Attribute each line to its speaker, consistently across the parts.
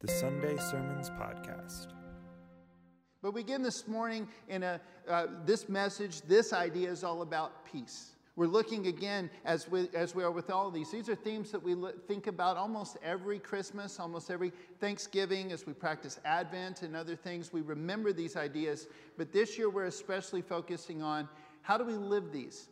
Speaker 1: the Sunday Sermons Podcast.
Speaker 2: But we begin this morning in a, uh, this message, this idea is all about peace. We're looking again, as we, as we are with all of these. These are themes that we think about almost every Christmas, almost every Thanksgiving, as we practice Advent and other things. We remember these ideas. But this year, we're especially focusing on how do we live these?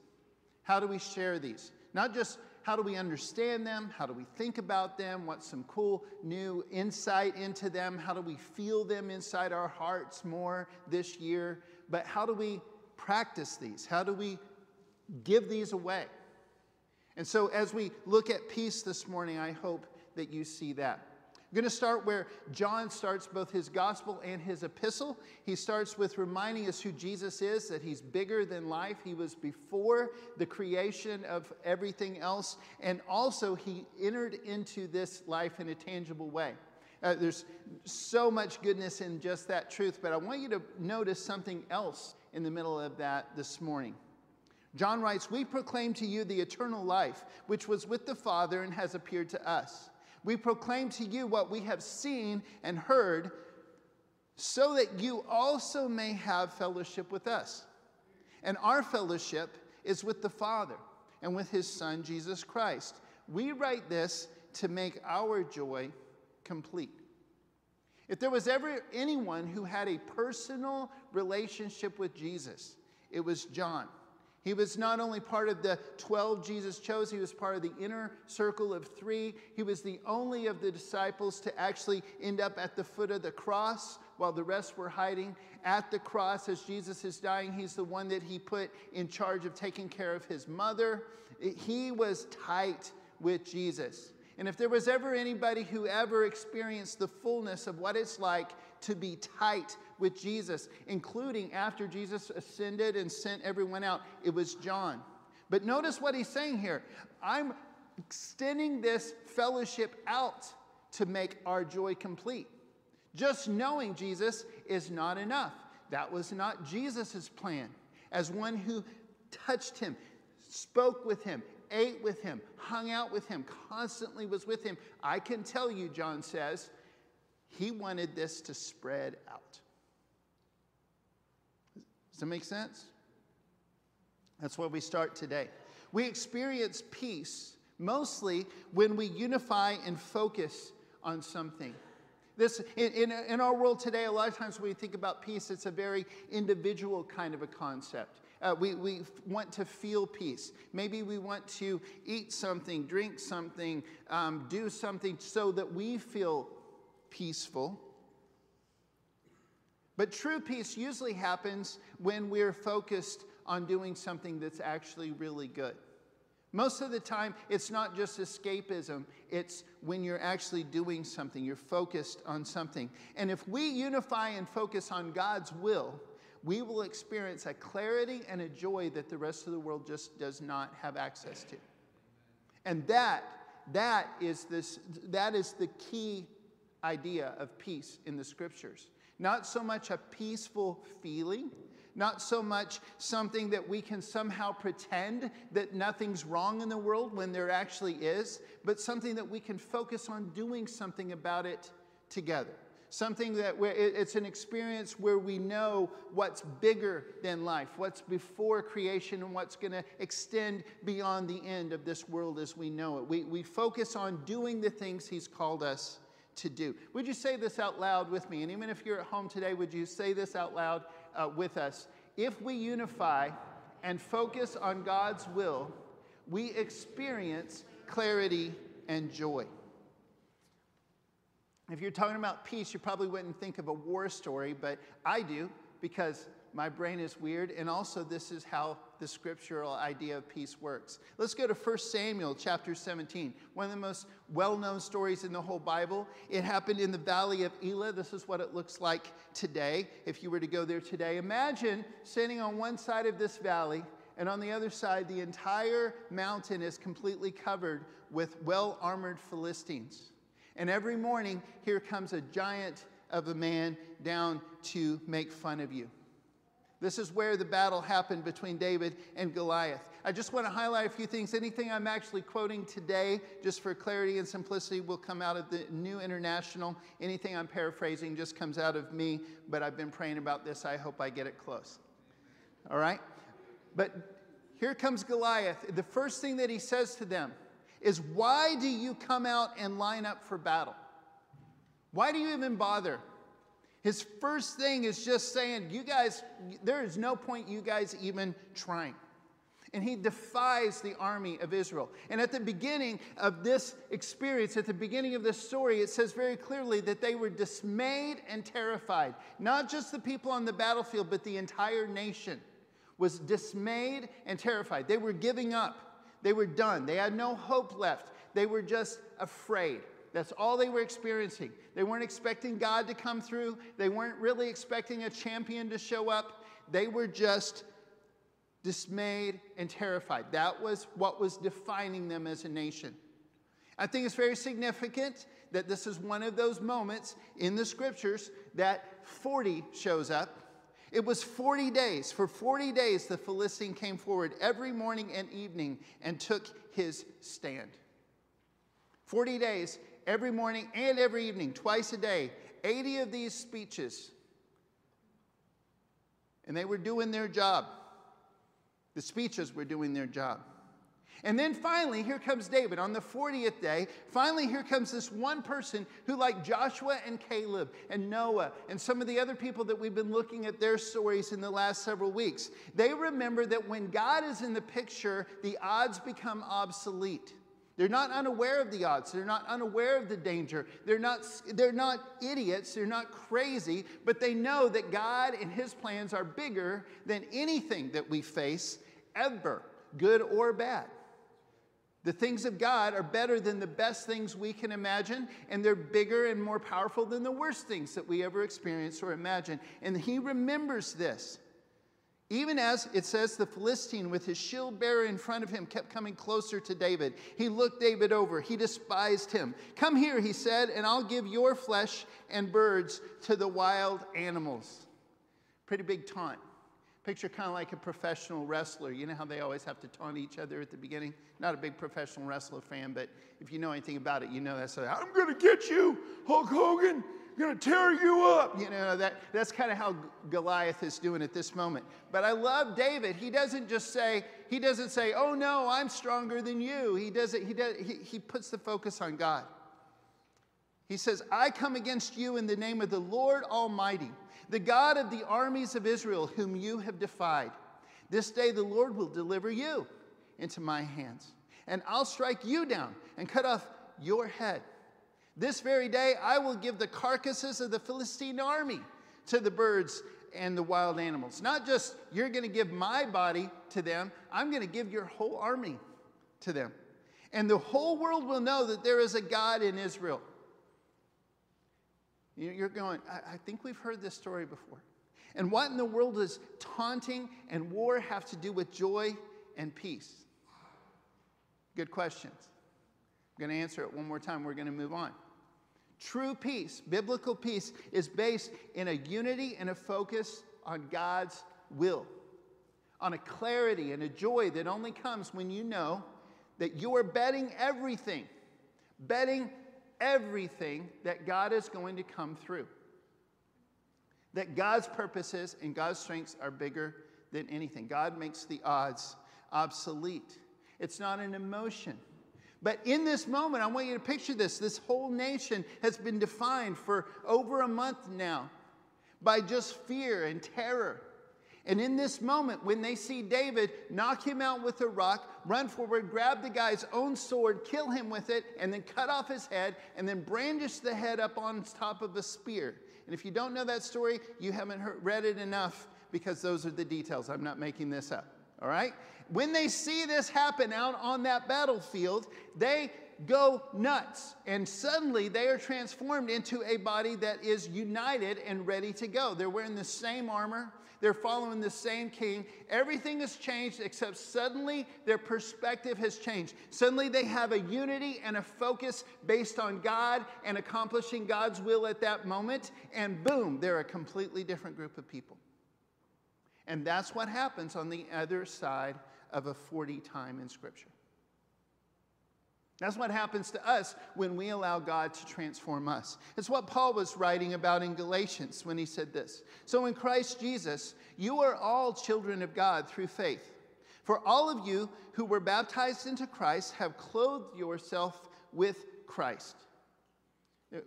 Speaker 2: How do we share these? Not just how do we understand them? How do we think about them? What's some cool new insight into them? How do we feel them inside our hearts more this year? But how do we practice these? How do we give these away? And so, as we look at peace this morning, I hope that you see that. I'm going to start where John starts both his gospel and his epistle. He starts with reminding us who Jesus is, that he's bigger than life. He was before the creation of everything else. And also, he entered into this life in a tangible way. Uh, there's so much goodness in just that truth, but I want you to notice something else in the middle of that this morning. John writes, We proclaim to you the eternal life, which was with the Father and has appeared to us. We proclaim to you what we have seen and heard, so that you also may have fellowship with us. And our fellowship is with the Father and with his Son, Jesus Christ. We write this to make our joy complete. If there was ever anyone who had a personal relationship with Jesus, it was John. He was not only part of the 12 Jesus chose, he was part of the inner circle of three. He was the only of the disciples to actually end up at the foot of the cross while the rest were hiding. At the cross, as Jesus is dying, he's the one that he put in charge of taking care of his mother. He was tight with Jesus. And if there was ever anybody who ever experienced the fullness of what it's like to be tight with Jesus, including after Jesus ascended and sent everyone out. It was John. But notice what he's saying here I'm extending this fellowship out to make our joy complete. Just knowing Jesus is not enough. That was not Jesus' plan. As one who touched him, spoke with him, ate with him, hung out with him, constantly was with him, I can tell you, John says, he wanted this to spread out. Does that make sense? That's where we start today. We experience peace mostly when we unify and focus on something. This, in, in, in, our world today, a lot of times when we think about peace, it's a very individual kind of a concept. Uh, we, we want to feel peace. Maybe we want to eat something, drink something, um, do something so that we feel peaceful. But true peace usually happens when we're focused on doing something that's actually really good. Most of the time, it's not just escapism, it's when you're actually doing something, you're focused on something. And if we unify and focus on God's will, we will experience a clarity and a joy that the rest of the world just does not have access to. And that, that is, this, that is the key idea of peace in the scriptures. Not so much a peaceful feeling, not so much something that we can somehow pretend that nothing's wrong in the world when there actually is, but something that we can focus on doing something about it together. Something that it's an experience where we know what's bigger than life, what's before creation, and what's going to extend beyond the end of this world as we know it. We, we focus on doing the things He's called us to do. Would you say this out loud with me? And even if you're at home today, would you say this out loud uh, with us? If we unify and focus on God's will, we experience clarity and joy. If you're talking about peace, you probably wouldn't think of a war story, but I do because my brain is weird, and also this is how the scriptural idea of peace works. Let's go to 1 Samuel chapter 17, one of the most well known stories in the whole Bible. It happened in the valley of Elah. This is what it looks like today if you were to go there today. Imagine standing on one side of this valley, and on the other side, the entire mountain is completely covered with well armored Philistines. And every morning, here comes a giant of a man down to make fun of you. This is where the battle happened between David and Goliath. I just want to highlight a few things. Anything I'm actually quoting today, just for clarity and simplicity, will come out of the New International. Anything I'm paraphrasing just comes out of me, but I've been praying about this. I hope I get it close. All right? But here comes Goliath. The first thing that he says to them is, Why do you come out and line up for battle? Why do you even bother? His first thing is just saying, You guys, there is no point you guys even trying. And he defies the army of Israel. And at the beginning of this experience, at the beginning of this story, it says very clearly that they were dismayed and terrified. Not just the people on the battlefield, but the entire nation was dismayed and terrified. They were giving up. They were done. They had no hope left. They were just afraid. That's all they were experiencing. They weren't expecting God to come through. They weren't really expecting a champion to show up. They were just dismayed and terrified. That was what was defining them as a nation. I think it's very significant that this is one of those moments in the scriptures that 40 shows up. It was 40 days. For 40 days, the Philistine came forward every morning and evening and took his stand. 40 days, every morning and every evening, twice a day, 80 of these speeches. And they were doing their job. The speeches were doing their job. And then finally, here comes David on the 40th day. Finally, here comes this one person who, like Joshua and Caleb and Noah and some of the other people that we've been looking at their stories in the last several weeks, they remember that when God is in the picture, the odds become obsolete. They're not unaware of the odds. They're not unaware of the danger. They're not, they're not idiots. They're not crazy, but they know that God and His plans are bigger than anything that we face ever, good or bad. The things of God are better than the best things we can imagine, and they're bigger and more powerful than the worst things that we ever experience or imagine. And He remembers this. Even as it says, the Philistine with his shield bearer in front of him kept coming closer to David. He looked David over. He despised him. Come here, he said, and I'll give your flesh and birds to the wild animals. Pretty big taunt. Picture kind of like a professional wrestler. You know how they always have to taunt each other at the beginning? Not a big professional wrestler fan, but if you know anything about it, you know that's i I'm going to get you, Hulk Hogan to tear you up. You know, that, that's kind of how Goliath is doing at this moment. But I love David. He doesn't just say, he doesn't say, oh no, I'm stronger than you. He doesn't, he, does, he, he puts the focus on God. He says, I come against you in the name of the Lord Almighty, the God of the armies of Israel, whom you have defied. This day the Lord will deliver you into my hands, and I'll strike you down and cut off your head. This very day I will give the carcasses of the Philistine army to the birds and the wild animals. Not just you're going to give my body to them, I'm going to give your whole army to them. And the whole world will know that there is a God in Israel. You're going, I think we've heard this story before. And what in the world does taunting and war have to do with joy and peace? Good questions. I'm going to answer it one more time. We're going to move on. True peace, biblical peace, is based in a unity and a focus on God's will, on a clarity and a joy that only comes when you know that you are betting everything, betting everything that God is going to come through. That God's purposes and God's strengths are bigger than anything. God makes the odds obsolete. It's not an emotion. But in this moment, I want you to picture this. This whole nation has been defined for over a month now by just fear and terror. And in this moment, when they see David knock him out with a rock, run forward, grab the guy's own sword, kill him with it, and then cut off his head, and then brandish the head up on top of a spear. And if you don't know that story, you haven't heard, read it enough because those are the details. I'm not making this up. All right? When they see this happen out on that battlefield, they go nuts. And suddenly they are transformed into a body that is united and ready to go. They're wearing the same armor, they're following the same king. Everything has changed, except suddenly their perspective has changed. Suddenly they have a unity and a focus based on God and accomplishing God's will at that moment. And boom, they're a completely different group of people. And that's what happens on the other side of a 40 time in Scripture. That's what happens to us when we allow God to transform us. It's what Paul was writing about in Galatians when he said this. So in Christ Jesus, you are all children of God through faith. For all of you who were baptized into Christ have clothed yourself with Christ.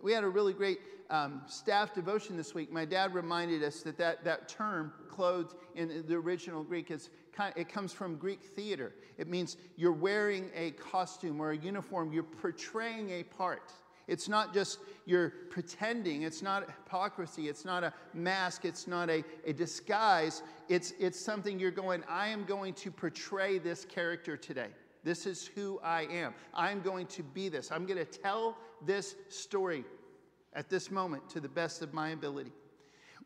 Speaker 2: We had a really great um, staff devotion this week. My dad reminded us that that, that term, clothed in the original Greek, is kind. it comes from Greek theater. It means you're wearing a costume or a uniform, you're portraying a part. It's not just you're pretending, it's not hypocrisy, it's not a mask, it's not a, a disguise. It's, it's something you're going, I am going to portray this character today. This is who I am. I'm going to be this. I'm going to tell this story at this moment to the best of my ability.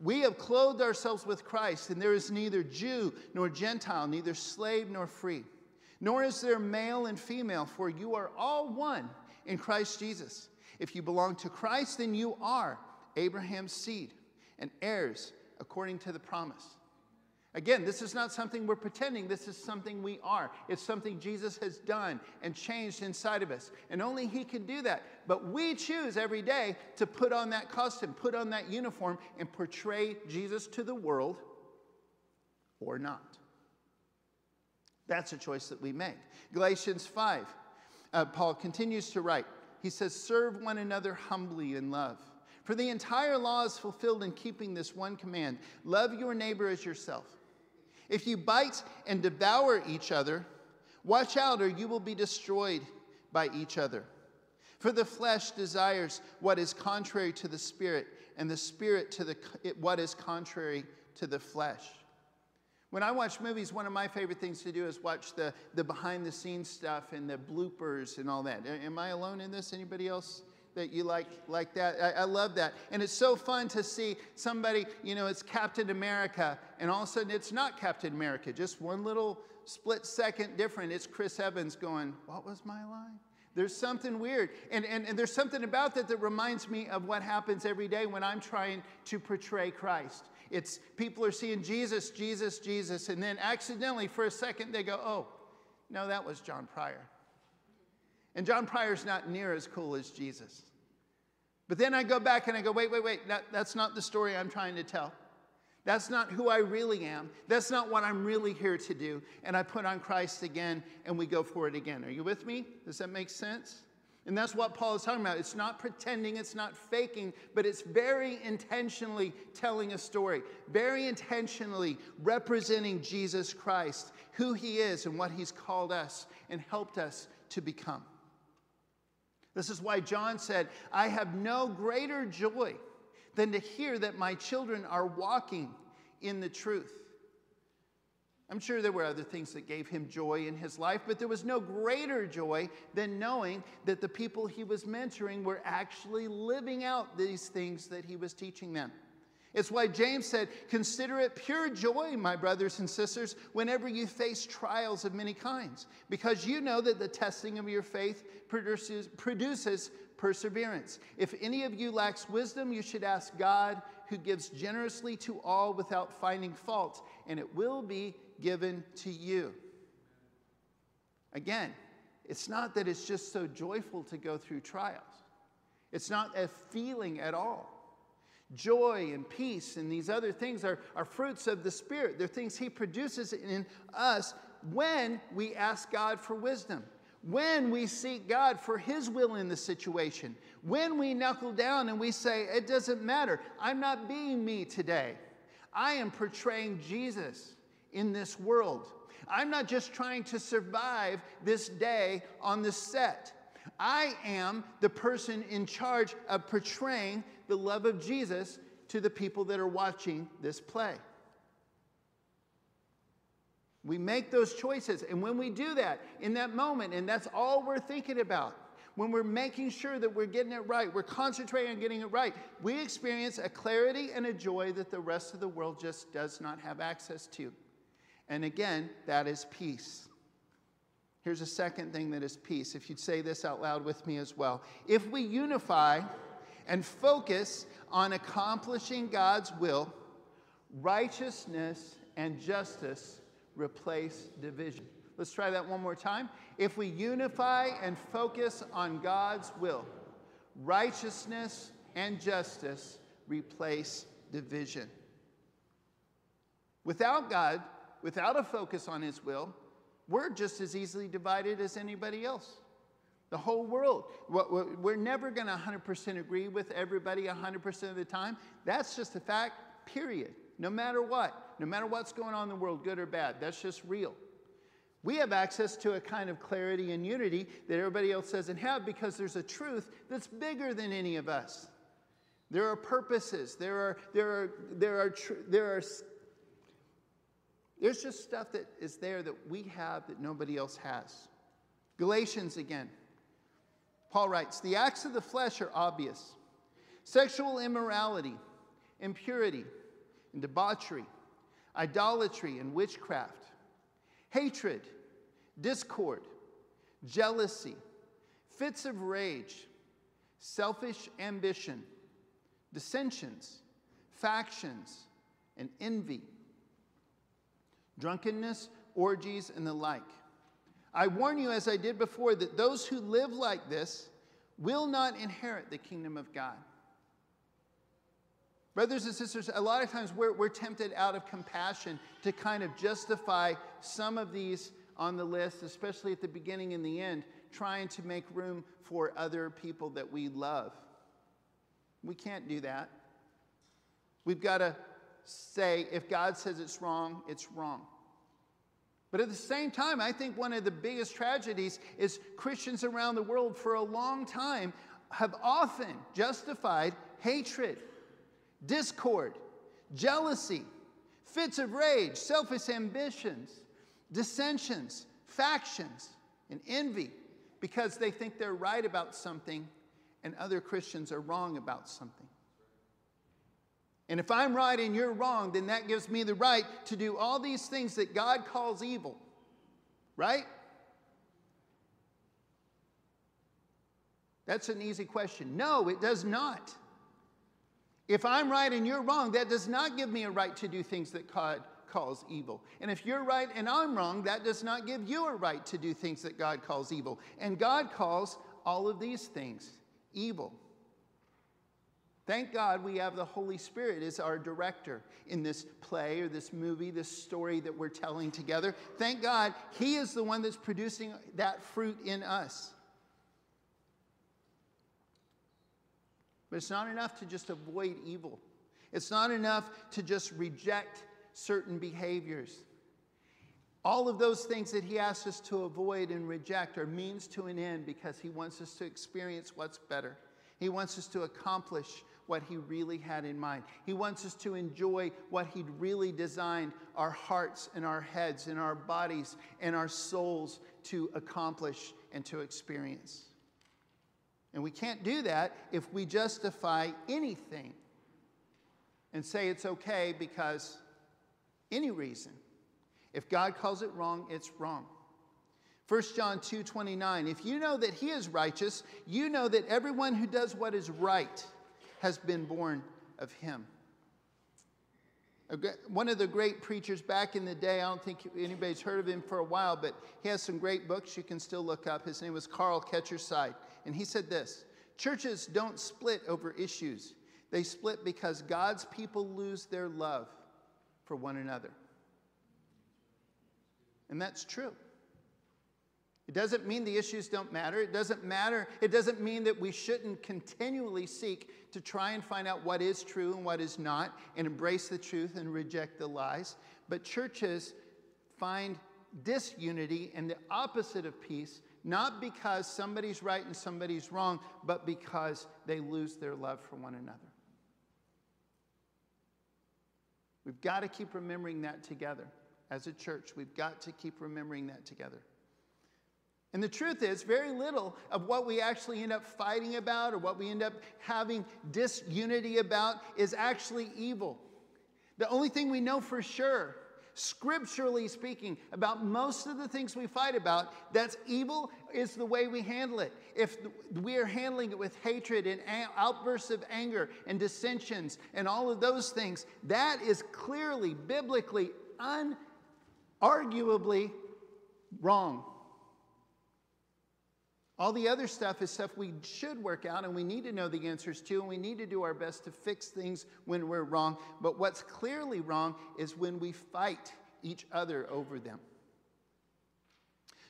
Speaker 2: We have clothed ourselves with Christ, and there is neither Jew nor Gentile, neither slave nor free, nor is there male and female, for you are all one in Christ Jesus. If you belong to Christ, then you are Abraham's seed and heirs according to the promise. Again, this is not something we're pretending. This is something we are. It's something Jesus has done and changed inside of us. And only He can do that. But we choose every day to put on that costume, put on that uniform, and portray Jesus to the world or not. That's a choice that we make. Galatians 5, uh, Paul continues to write. He says, Serve one another humbly in love. For the entire law is fulfilled in keeping this one command love your neighbor as yourself. If you bite and devour each other, watch out or you will be destroyed by each other. For the flesh desires what is contrary to the spirit, and the spirit to the, what is contrary to the flesh. When I watch movies, one of my favorite things to do is watch the, the behind the scenes stuff and the bloopers and all that. Am I alone in this? Anybody else that you like like that. I, I, love that. And it's so fun to see somebody, you know, it's Captain America, and all of a sudden it's not Captain America, just one little split second different. It's Chris Evans going, What was my line? There's something weird. And, and, and there's something about that that reminds me of what happens every day when I'm trying to portray Christ. It's people are seeing Jesus, Jesus, Jesus, and then accidentally for a second they go, Oh, no, that was John Pryor. And John Pryor's not near as cool as Jesus. But then I go back and I go, wait, wait, wait, that, that's not the story I'm trying to tell. That's not who I really am. That's not what I'm really here to do. And I put on Christ again and we go for it again. Are you with me? Does that make sense? And that's what Paul is talking about. It's not pretending, it's not faking, but it's very intentionally telling a story, very intentionally representing Jesus Christ, who he is and what he's called us and helped us to become. This is why John said, I have no greater joy than to hear that my children are walking in the truth. I'm sure there were other things that gave him joy in his life, but there was no greater joy than knowing that the people he was mentoring were actually living out these things that he was teaching them. It's why James said, Consider it pure joy, my brothers and sisters, whenever you face trials of many kinds, because you know that the testing of your faith produces, produces perseverance. If any of you lacks wisdom, you should ask God, who gives generously to all without finding fault, and it will be given to you. Again, it's not that it's just so joyful to go through trials, it's not a feeling at all. Joy and peace and these other things are, are fruits of the Spirit. They're things He produces in us when we ask God for wisdom, when we seek God for His will in the situation, when we knuckle down and we say, It doesn't matter. I'm not being me today. I am portraying Jesus in this world. I'm not just trying to survive this day on the set. I am the person in charge of portraying the love of Jesus to the people that are watching this play. We make those choices. And when we do that in that moment, and that's all we're thinking about, when we're making sure that we're getting it right, we're concentrating on getting it right, we experience a clarity and a joy that the rest of the world just does not have access to. And again, that is peace. Here's a second thing that is peace. If you'd say this out loud with me as well. If we unify and focus on accomplishing God's will, righteousness and justice replace division. Let's try that one more time. If we unify and focus on God's will, righteousness and justice replace division. Without God, without a focus on His will, we're just as easily divided as anybody else. The whole world. We're never going to 100% agree with everybody 100% of the time. That's just a fact, period. No matter what. No matter what's going on in the world, good or bad. That's just real. We have access to a kind of clarity and unity that everybody else doesn't have because there's a truth that's bigger than any of us. There are purposes. There are, there are, there are, there are, there's just stuff that is there that we have that nobody else has. Galatians again. Paul writes, the acts of the flesh are obvious sexual immorality, impurity, and debauchery, idolatry and witchcraft, hatred, discord, jealousy, fits of rage, selfish ambition dissensions, factions, and envy, drunkenness, orgies, and the like. I warn you, as I did before, that those who live like this will not inherit the kingdom of God. Brothers and sisters, a lot of times we're, we're tempted out of compassion to kind of justify some of these on the list, especially at the beginning and the end, trying to make room for other people that we love. We can't do that. We've got to say, if God says it's wrong, it's wrong. But at the same time, I think one of the biggest tragedies is Christians around the world for a long time have often justified hatred, discord, jealousy, fits of rage, selfish ambitions, dissensions, factions, and envy because they think they're right about something and other Christians are wrong about something. And if I'm right and you're wrong, then that gives me the right to do all these things that God calls evil. Right? That's an easy question. No, it does not. If I'm right and you're wrong, that does not give me a right to do things that God calls evil. And if you're right and I'm wrong, that does not give you a right to do things that God calls evil. And God calls all of these things evil. Thank God we have the Holy Spirit as our director in this play or this movie, this story that we're telling together. Thank God He is the one that's producing that fruit in us. But it's not enough to just avoid evil, it's not enough to just reject certain behaviors. All of those things that he asks us to avoid and reject are means to an end because he wants us to experience what's better. He wants us to accomplish what he really had in mind. He wants us to enjoy what he'd really designed our hearts and our heads and our bodies and our souls to accomplish and to experience. And we can't do that if we justify anything and say it's okay because any reason. If God calls it wrong, it's wrong. 1 John 2 29, if you know that he is righteous, you know that everyone who does what is right has been born of him. One of the great preachers back in the day, I don't think anybody's heard of him for a while, but he has some great books you can still look up. His name was Carl Ketcherside. And he said this Churches don't split over issues, they split because God's people lose their love for one another. And that's true. It doesn't mean the issues don't matter. It doesn't matter. It doesn't mean that we shouldn't continually seek to try and find out what is true and what is not and embrace the truth and reject the lies. But churches find disunity and the opposite of peace, not because somebody's right and somebody's wrong, but because they lose their love for one another. We've got to keep remembering that together as a church. We've got to keep remembering that together. And the truth is, very little of what we actually end up fighting about or what we end up having disunity about is actually evil. The only thing we know for sure, scripturally speaking, about most of the things we fight about that's evil is the way we handle it. If we are handling it with hatred and outbursts of anger and dissensions and all of those things, that is clearly, biblically, unarguably wrong. All the other stuff is stuff we should work out and we need to know the answers to, and we need to do our best to fix things when we're wrong. But what's clearly wrong is when we fight each other over them.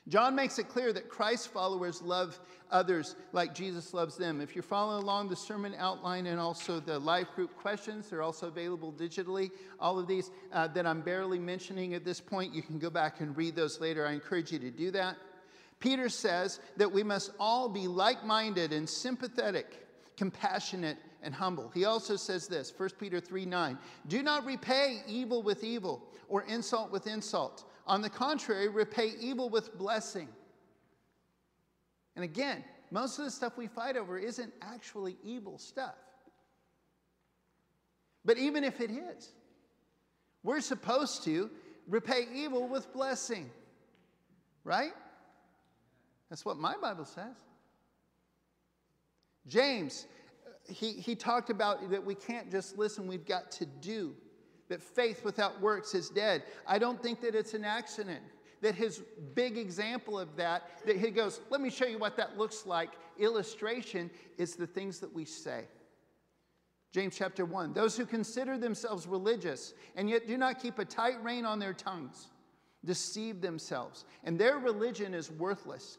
Speaker 2: John makes it clear that Christ's followers love others like Jesus loves them. If you're following along the sermon outline and also the life group questions, they're also available digitally. All of these uh, that I'm barely mentioning at this point, you can go back and read those later. I encourage you to do that. Peter says that we must all be like minded and sympathetic, compassionate, and humble. He also says this 1 Peter 3 9 Do not repay evil with evil or insult with insult. On the contrary, repay evil with blessing. And again, most of the stuff we fight over isn't actually evil stuff. But even if it is, we're supposed to repay evil with blessing, right? That's what my Bible says. James, he, he talked about that we can't just listen, we've got to do. That faith without works is dead. I don't think that it's an accident. That his big example of that, that he goes, let me show you what that looks like, illustration, is the things that we say. James chapter 1 Those who consider themselves religious and yet do not keep a tight rein on their tongues deceive themselves, and their religion is worthless.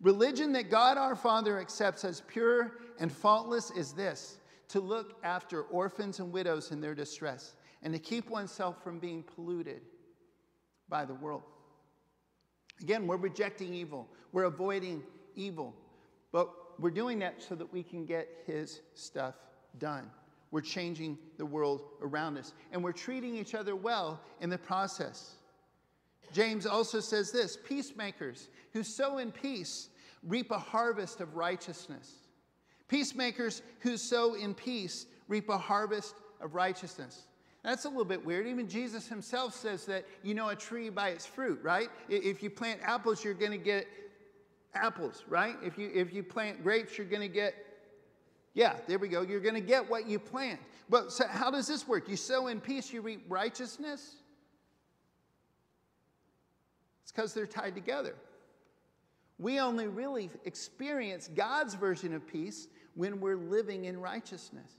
Speaker 2: Religion that God our Father accepts as pure and faultless is this to look after orphans and widows in their distress and to keep oneself from being polluted by the world. Again, we're rejecting evil, we're avoiding evil, but we're doing that so that we can get His stuff done. We're changing the world around us, and we're treating each other well in the process. James also says this peacemakers who sow in peace reap a harvest of righteousness. Peacemakers who sow in peace reap a harvest of righteousness. That's a little bit weird. Even Jesus himself says that you know a tree by its fruit, right? If you plant apples, you're going to get apples, right? If you if you plant grapes, you're going to get yeah, there we go. You're going to get what you plant. But so how does this work? You sow in peace, you reap righteousness? It's because they're tied together. We only really experience God's version of peace when we're living in righteousness.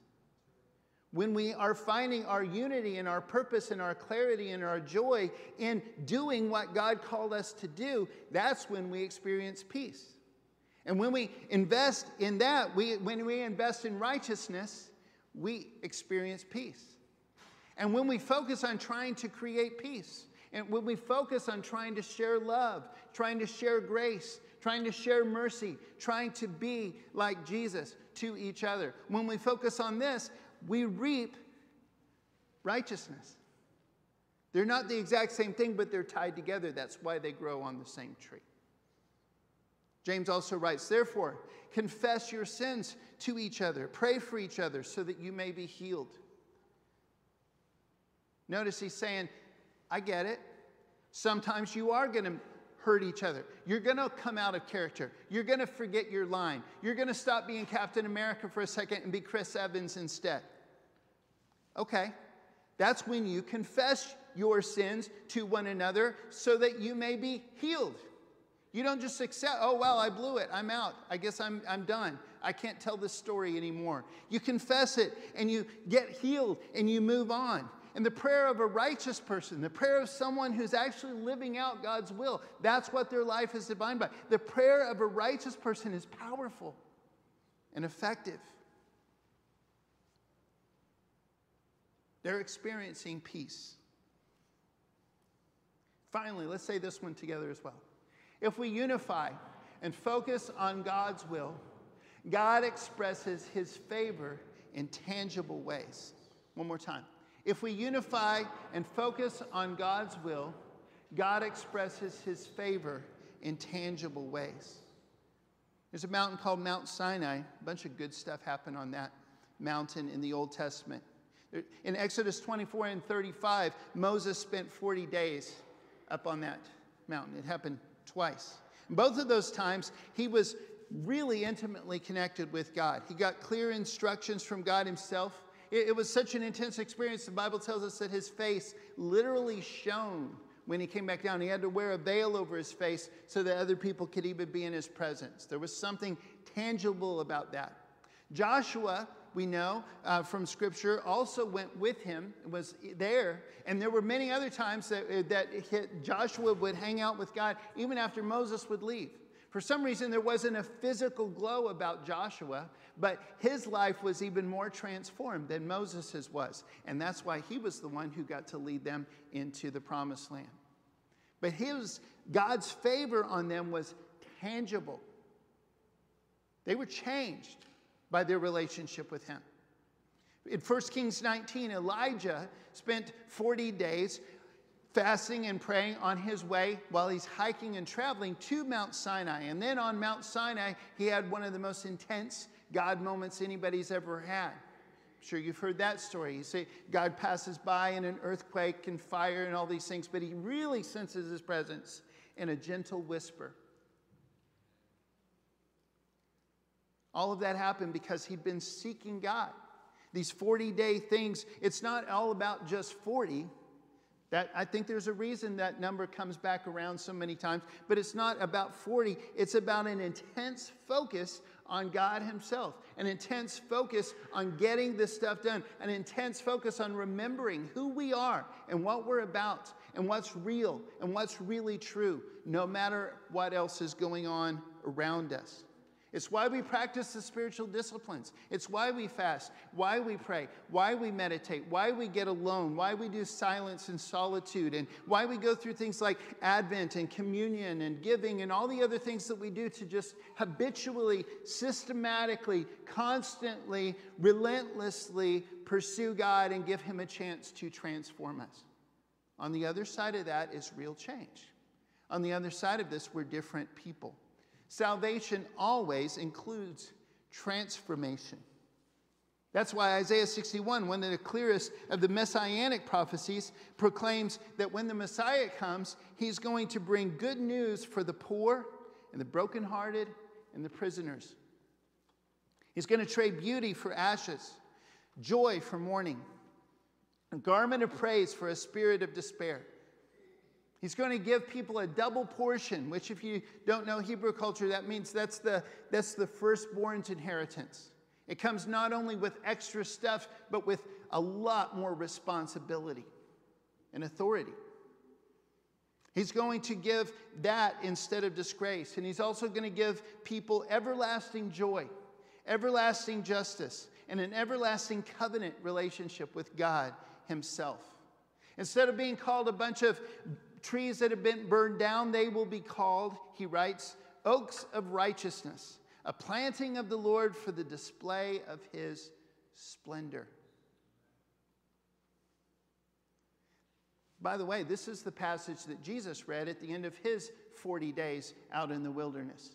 Speaker 2: When we are finding our unity and our purpose and our clarity and our joy in doing what God called us to do, that's when we experience peace. And when we invest in that, we, when we invest in righteousness, we experience peace. And when we focus on trying to create peace, and when we focus on trying to share love, trying to share grace, trying to share mercy, trying to be like Jesus to each other, when we focus on this, we reap righteousness. They're not the exact same thing, but they're tied together. That's why they grow on the same tree. James also writes, Therefore, confess your sins to each other, pray for each other so that you may be healed. Notice he's saying, I get it. Sometimes you are going to hurt each other. You're going to come out of character. You're going to forget your line. You're going to stop being Captain America for a second and be Chris Evans instead. Okay, that's when you confess your sins to one another so that you may be healed. You don't just accept, oh, well, I blew it. I'm out. I guess I'm, I'm done. I can't tell this story anymore. You confess it and you get healed and you move on. And the prayer of a righteous person, the prayer of someone who's actually living out God's will, that's what their life is defined by. The prayer of a righteous person is powerful and effective. They're experiencing peace. Finally, let's say this one together as well. If we unify and focus on God's will, God expresses his favor in tangible ways. One more time. If we unify and focus on God's will, God expresses his favor in tangible ways. There's a mountain called Mount Sinai. A bunch of good stuff happened on that mountain in the Old Testament. In Exodus 24 and 35, Moses spent 40 days up on that mountain. It happened twice. both of those times, he was really intimately connected with God. He got clear instructions from God himself. It, it was such an intense experience. The Bible tells us that his face literally shone when he came back down. He had to wear a veil over his face so that other people could even be in his presence. There was something tangible about that. Joshua, we know uh, from Scripture, also went with him, was there. And there were many other times that, uh, that Joshua would hang out with God even after Moses would leave. For some reason, there wasn't a physical glow about Joshua, but his life was even more transformed than Moses's was. And that's why he was the one who got to lead them into the promised land. But his, God's favor on them was tangible. They were changed by their relationship with him. In 1 Kings 19, Elijah spent 40 days fasting and praying on his way while he's hiking and traveling to Mount Sinai. And then on Mount Sinai, he had one of the most intense God moments anybody's ever had. I'm sure you've heard that story. You say God passes by in an earthquake and fire and all these things, but he really senses his presence in a gentle whisper. All of that happened because he'd been seeking God. These 40 day things, it's not all about just 40. That, I think there's a reason that number comes back around so many times, but it's not about 40. It's about an intense focus on God Himself, an intense focus on getting this stuff done, an intense focus on remembering who we are and what we're about and what's real and what's really true, no matter what else is going on around us. It's why we practice the spiritual disciplines. It's why we fast, why we pray, why we meditate, why we get alone, why we do silence and solitude, and why we go through things like Advent and communion and giving and all the other things that we do to just habitually, systematically, constantly, relentlessly pursue God and give Him a chance to transform us. On the other side of that is real change. On the other side of this, we're different people. Salvation always includes transformation. That's why Isaiah 61, one of the clearest of the messianic prophecies, proclaims that when the Messiah comes, he's going to bring good news for the poor and the brokenhearted and the prisoners. He's going to trade beauty for ashes, joy for mourning, a garment of praise for a spirit of despair. He's going to give people a double portion, which, if you don't know Hebrew culture, that means that's the, that's the firstborn's inheritance. It comes not only with extra stuff, but with a lot more responsibility and authority. He's going to give that instead of disgrace. And he's also going to give people everlasting joy, everlasting justice, and an everlasting covenant relationship with God Himself. Instead of being called a bunch of trees that have been burned down, they will be called, he writes, oaks of righteousness, a planting of the Lord for the display of his splendor. By the way, this is the passage that Jesus read at the end of his 40 days out in the wilderness.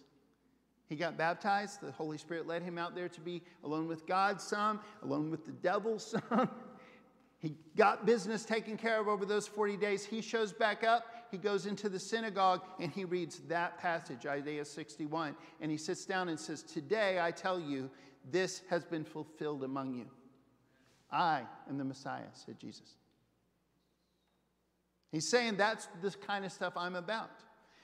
Speaker 2: He got baptized. The Holy Spirit led him out there to be alone with God some, alone with the devil some. He got business taken care of over those 40 days. He shows back up. He goes into the synagogue and he reads that passage, Isaiah 61. And he sits down and says, Today I tell you, this has been fulfilled among you. I am the Messiah, said Jesus. He's saying that's the kind of stuff I'm about.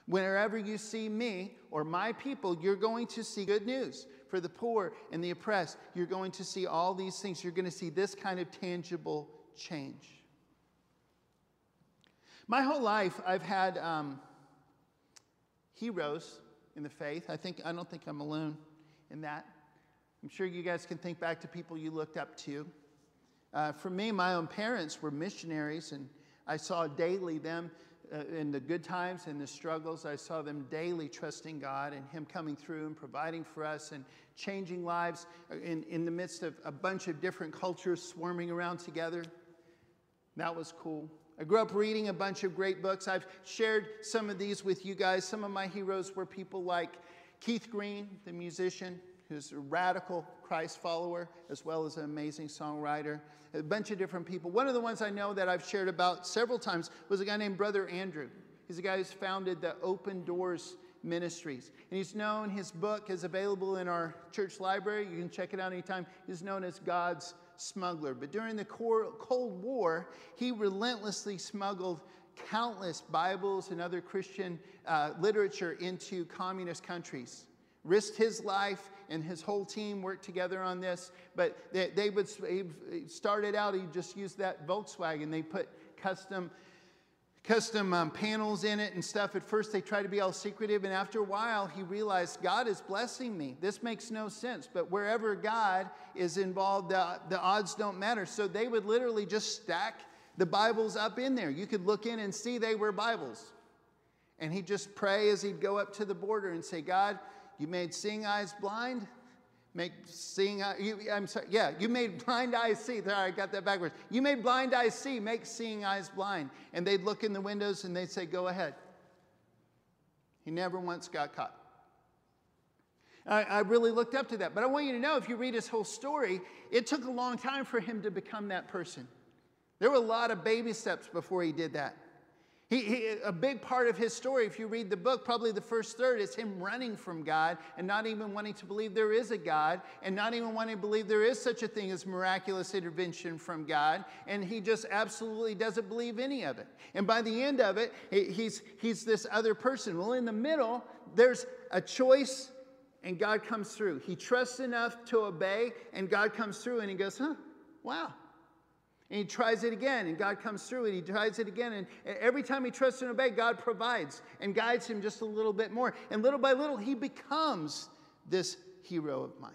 Speaker 2: Whenever you see me or my people, you're going to see good news for the poor and the oppressed. You're going to see all these things. You're going to see this kind of tangible change. My whole life, I've had um, heroes in the faith. I think I don't think I'm alone in that. I'm sure you guys can think back to people you looked up to. Uh, for me, my own parents were missionaries, and I saw daily them uh, in the good times and the struggles. I saw them daily trusting God and Him coming through and providing for us and changing lives in, in the midst of a bunch of different cultures swarming around together. That was cool. I grew up reading a bunch of great books. I've shared some of these with you guys. Some of my heroes were people like Keith Green, the musician, who's a radical Christ follower, as well as an amazing songwriter. A bunch of different people. One of the ones I know that I've shared about several times was a guy named Brother Andrew. He's a guy who's founded the Open Doors Ministries. And he's known, his book is available in our church library. You can check it out anytime. He's known as God's smuggler. But during the Cold War, he relentlessly smuggled countless Bibles and other Christian uh, literature into communist countries. Risked his life and his whole team worked together on this. But they, they would started out, he just used that Volkswagen. They put custom custom um, panels in it and stuff. At first, they tried to be all secretive, and after a while, he realized God is blessing me. This makes no sense, but wherever God is involved, the, the odds don't matter. So they would literally just stack the Bibles up in there. You could look in and see they were Bibles. And he'd just pray as he'd go up to the border and say, God, you made seeing eyes blind make seeing you, i'm sorry yeah you made blind eyes see there i got that backwards. You made blind eyes see make seeing eyes blind. And they'd look in the windows and they'd say go ahead. He never once got caught. I, I really looked up to that. But i want you to know if you read his whole story it took a long time for him to become that person. There were a lot of baby steps before he did that he, he, a big part of his story, if you read the book, probably the first third, is him running from God and not even wanting to believe there is a God and not even wanting to believe there is such a thing as miraculous intervention from God. And he just absolutely doesn't believe any of it. And by the end of it, he's, he's this other person. Well, in the middle, there's a choice and God comes through. He trusts enough to obey and God comes through and he goes, huh, wow. And he tries it again, and God comes through, and he tries it again. And every time he trusts and obeys, God provides and guides him just a little bit more. And little by little, he becomes this hero of mine.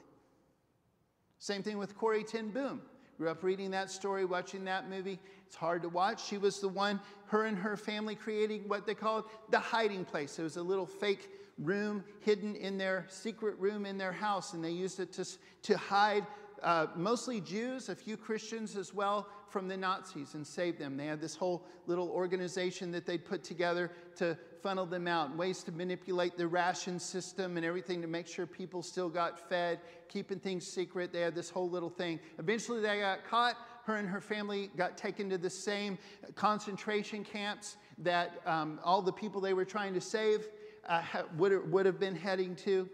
Speaker 2: Same thing with Corrie ten Boom. Grew up reading that story, watching that movie. It's hard to watch. She was the one, her and her family creating what they called the hiding place. It was a little fake room hidden in their secret room in their house, and they used it to, to hide uh, mostly Jews, a few Christians as well, from the Nazis and saved them. They had this whole little organization that they'd put together to funnel them out, ways to manipulate the ration system and everything to make sure people still got fed, keeping things secret. They had this whole little thing. Eventually, they got caught. Her and her family got taken to the same concentration camps that um, all the people they were trying to save uh, would, would have been heading to.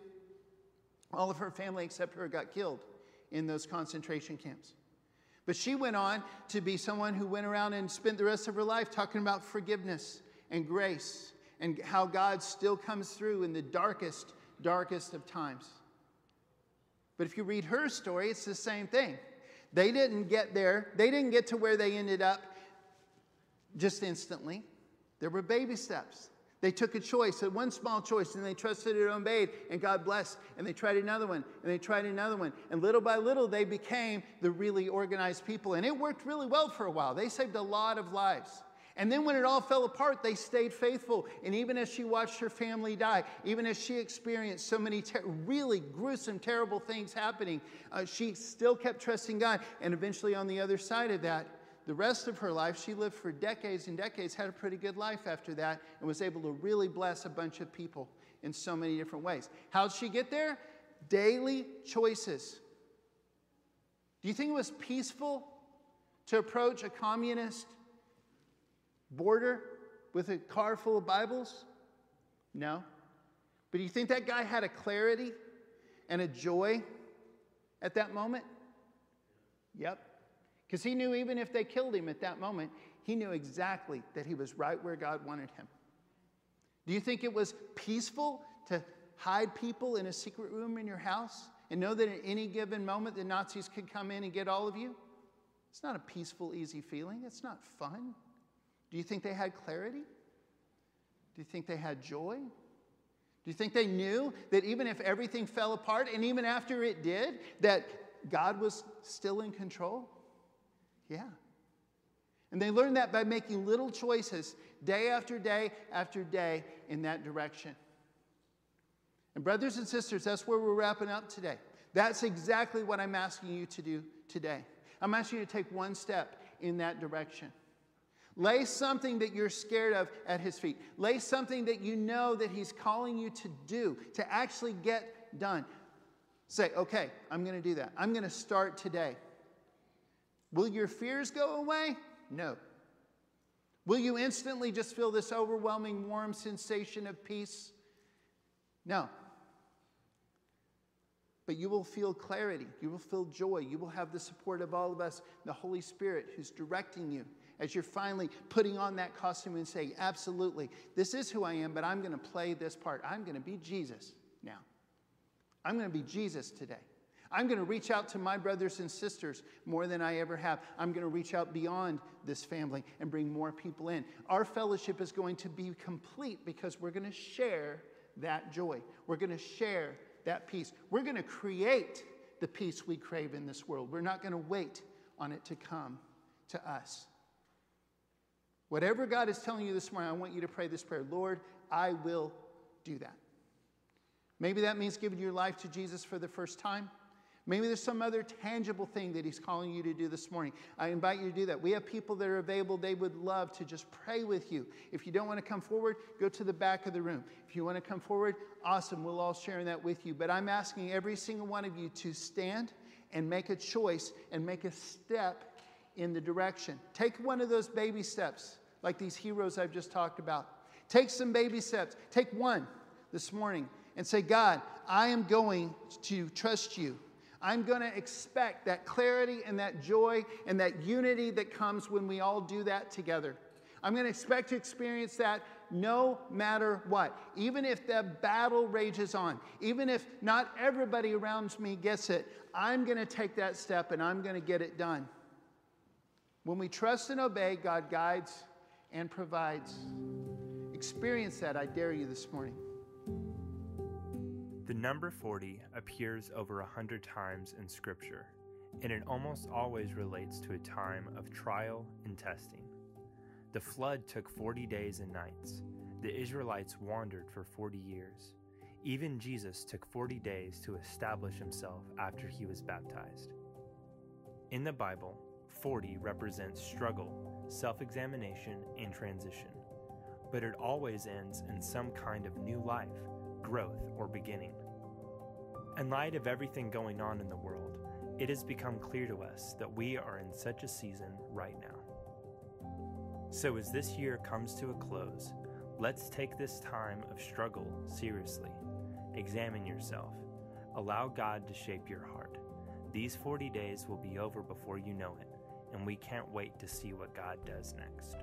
Speaker 2: All of her family except her got killed in those concentration camps. But she went on to be someone who went around and spent the rest of her life talking about forgiveness and grace and how God still comes through in the darkest, darkest of times. But if you read her story, it's the same thing. They didn't get there, they didn't get to where they ended up just instantly. There were baby steps. They took a choice, one small choice, and they trusted and obeyed, and God blessed. And they tried another one, and they tried another one. And little by little, they became the really organized people. And it worked really well for a while. They saved a lot of lives. And then when it all fell apart, they stayed faithful. And even as she watched her family die, even as she experienced so many ter- really gruesome, terrible things happening, uh, she still kept trusting God. And eventually, on the other side of that, the rest of her life, she lived for decades and decades, had a pretty good life after that, and was able to really bless a bunch of people in so many different ways. How'd she get there? Daily choices. Do you think it was peaceful to approach a communist border with a car full of Bibles? No. But do you think that guy had a clarity and a joy at that moment? Yep. Because he knew even if they killed him at that moment, he knew exactly that he was right where God wanted him. Do you think it was peaceful to hide people in a secret room in your house and know that at any given moment the Nazis could come in and get all of you? It's not a peaceful, easy feeling. It's not fun. Do you think they had clarity? Do you think they had joy? Do you think they knew that even if everything fell apart and even after it did, that God was still in control? Yeah. And they learn that by making little choices day after day after day in that direction. And, brothers and sisters, that's where we're wrapping up today. That's exactly what I'm asking you to do today. I'm asking you to take one step in that direction. Lay something that you're scared of at his feet. Lay something that you know that he's calling you to do, to actually get done. Say, okay, I'm going to do that. I'm going to start today. Will your fears go away? No. Will you instantly just feel this overwhelming, warm sensation of peace? No. But you will feel clarity. You will feel joy. You will have the support of all of us, the Holy Spirit, who's directing you as you're finally putting on that costume and saying, Absolutely, this is who I am, but I'm going to play this part. I'm going to be Jesus now. I'm going to be Jesus today. I'm going to reach out to my brothers and sisters more than I ever have. I'm going to reach out beyond this family and bring more people in. Our fellowship is going to be complete because we're going to share that joy. We're going to share that peace. We're going to create the peace we crave in this world. We're not going to wait on it to come to us. Whatever God is telling you this morning, I want you to pray this prayer Lord, I will do that. Maybe that means giving your life to Jesus for the first time. Maybe there's some other tangible thing that He's calling you to do this morning. I invite you to do that. We have people that are available. They would love to just pray with you. If you don't want to come forward, go to the back of the room. If you want to come forward, awesome. We'll all share that with you. But I'm asking every single one of you to stand and make a choice and make a step in the direction. Take one of those baby steps, like these heroes I've just talked about. Take some baby steps. Take one this morning and say, God, I am going to trust you. I'm going to expect that clarity and that joy and that unity that comes when we all do that together. I'm going to expect to experience that no matter what. Even if the battle rages on, even if not everybody around me gets it, I'm going to take that step and I'm going to get it done. When we trust and obey, God guides and provides. Experience that, I dare you this morning.
Speaker 1: The number 40 appears over a hundred times in Scripture, and it almost always relates to a time of trial and testing. The flood took 40 days and nights. The Israelites wandered for 40 years. Even Jesus took 40 days to establish himself after he was baptized. In the Bible, 40 represents struggle, self examination, and transition, but it always ends in some kind of new life growth, or beginning. In light of everything going on in the world, it has become clear to us that we are in such a season right now. So, as this year comes to a close, let's take this time of struggle seriously. Examine yourself. Allow God to shape your heart. These 40 days will be over before you know it, and we can't wait to see what God does next.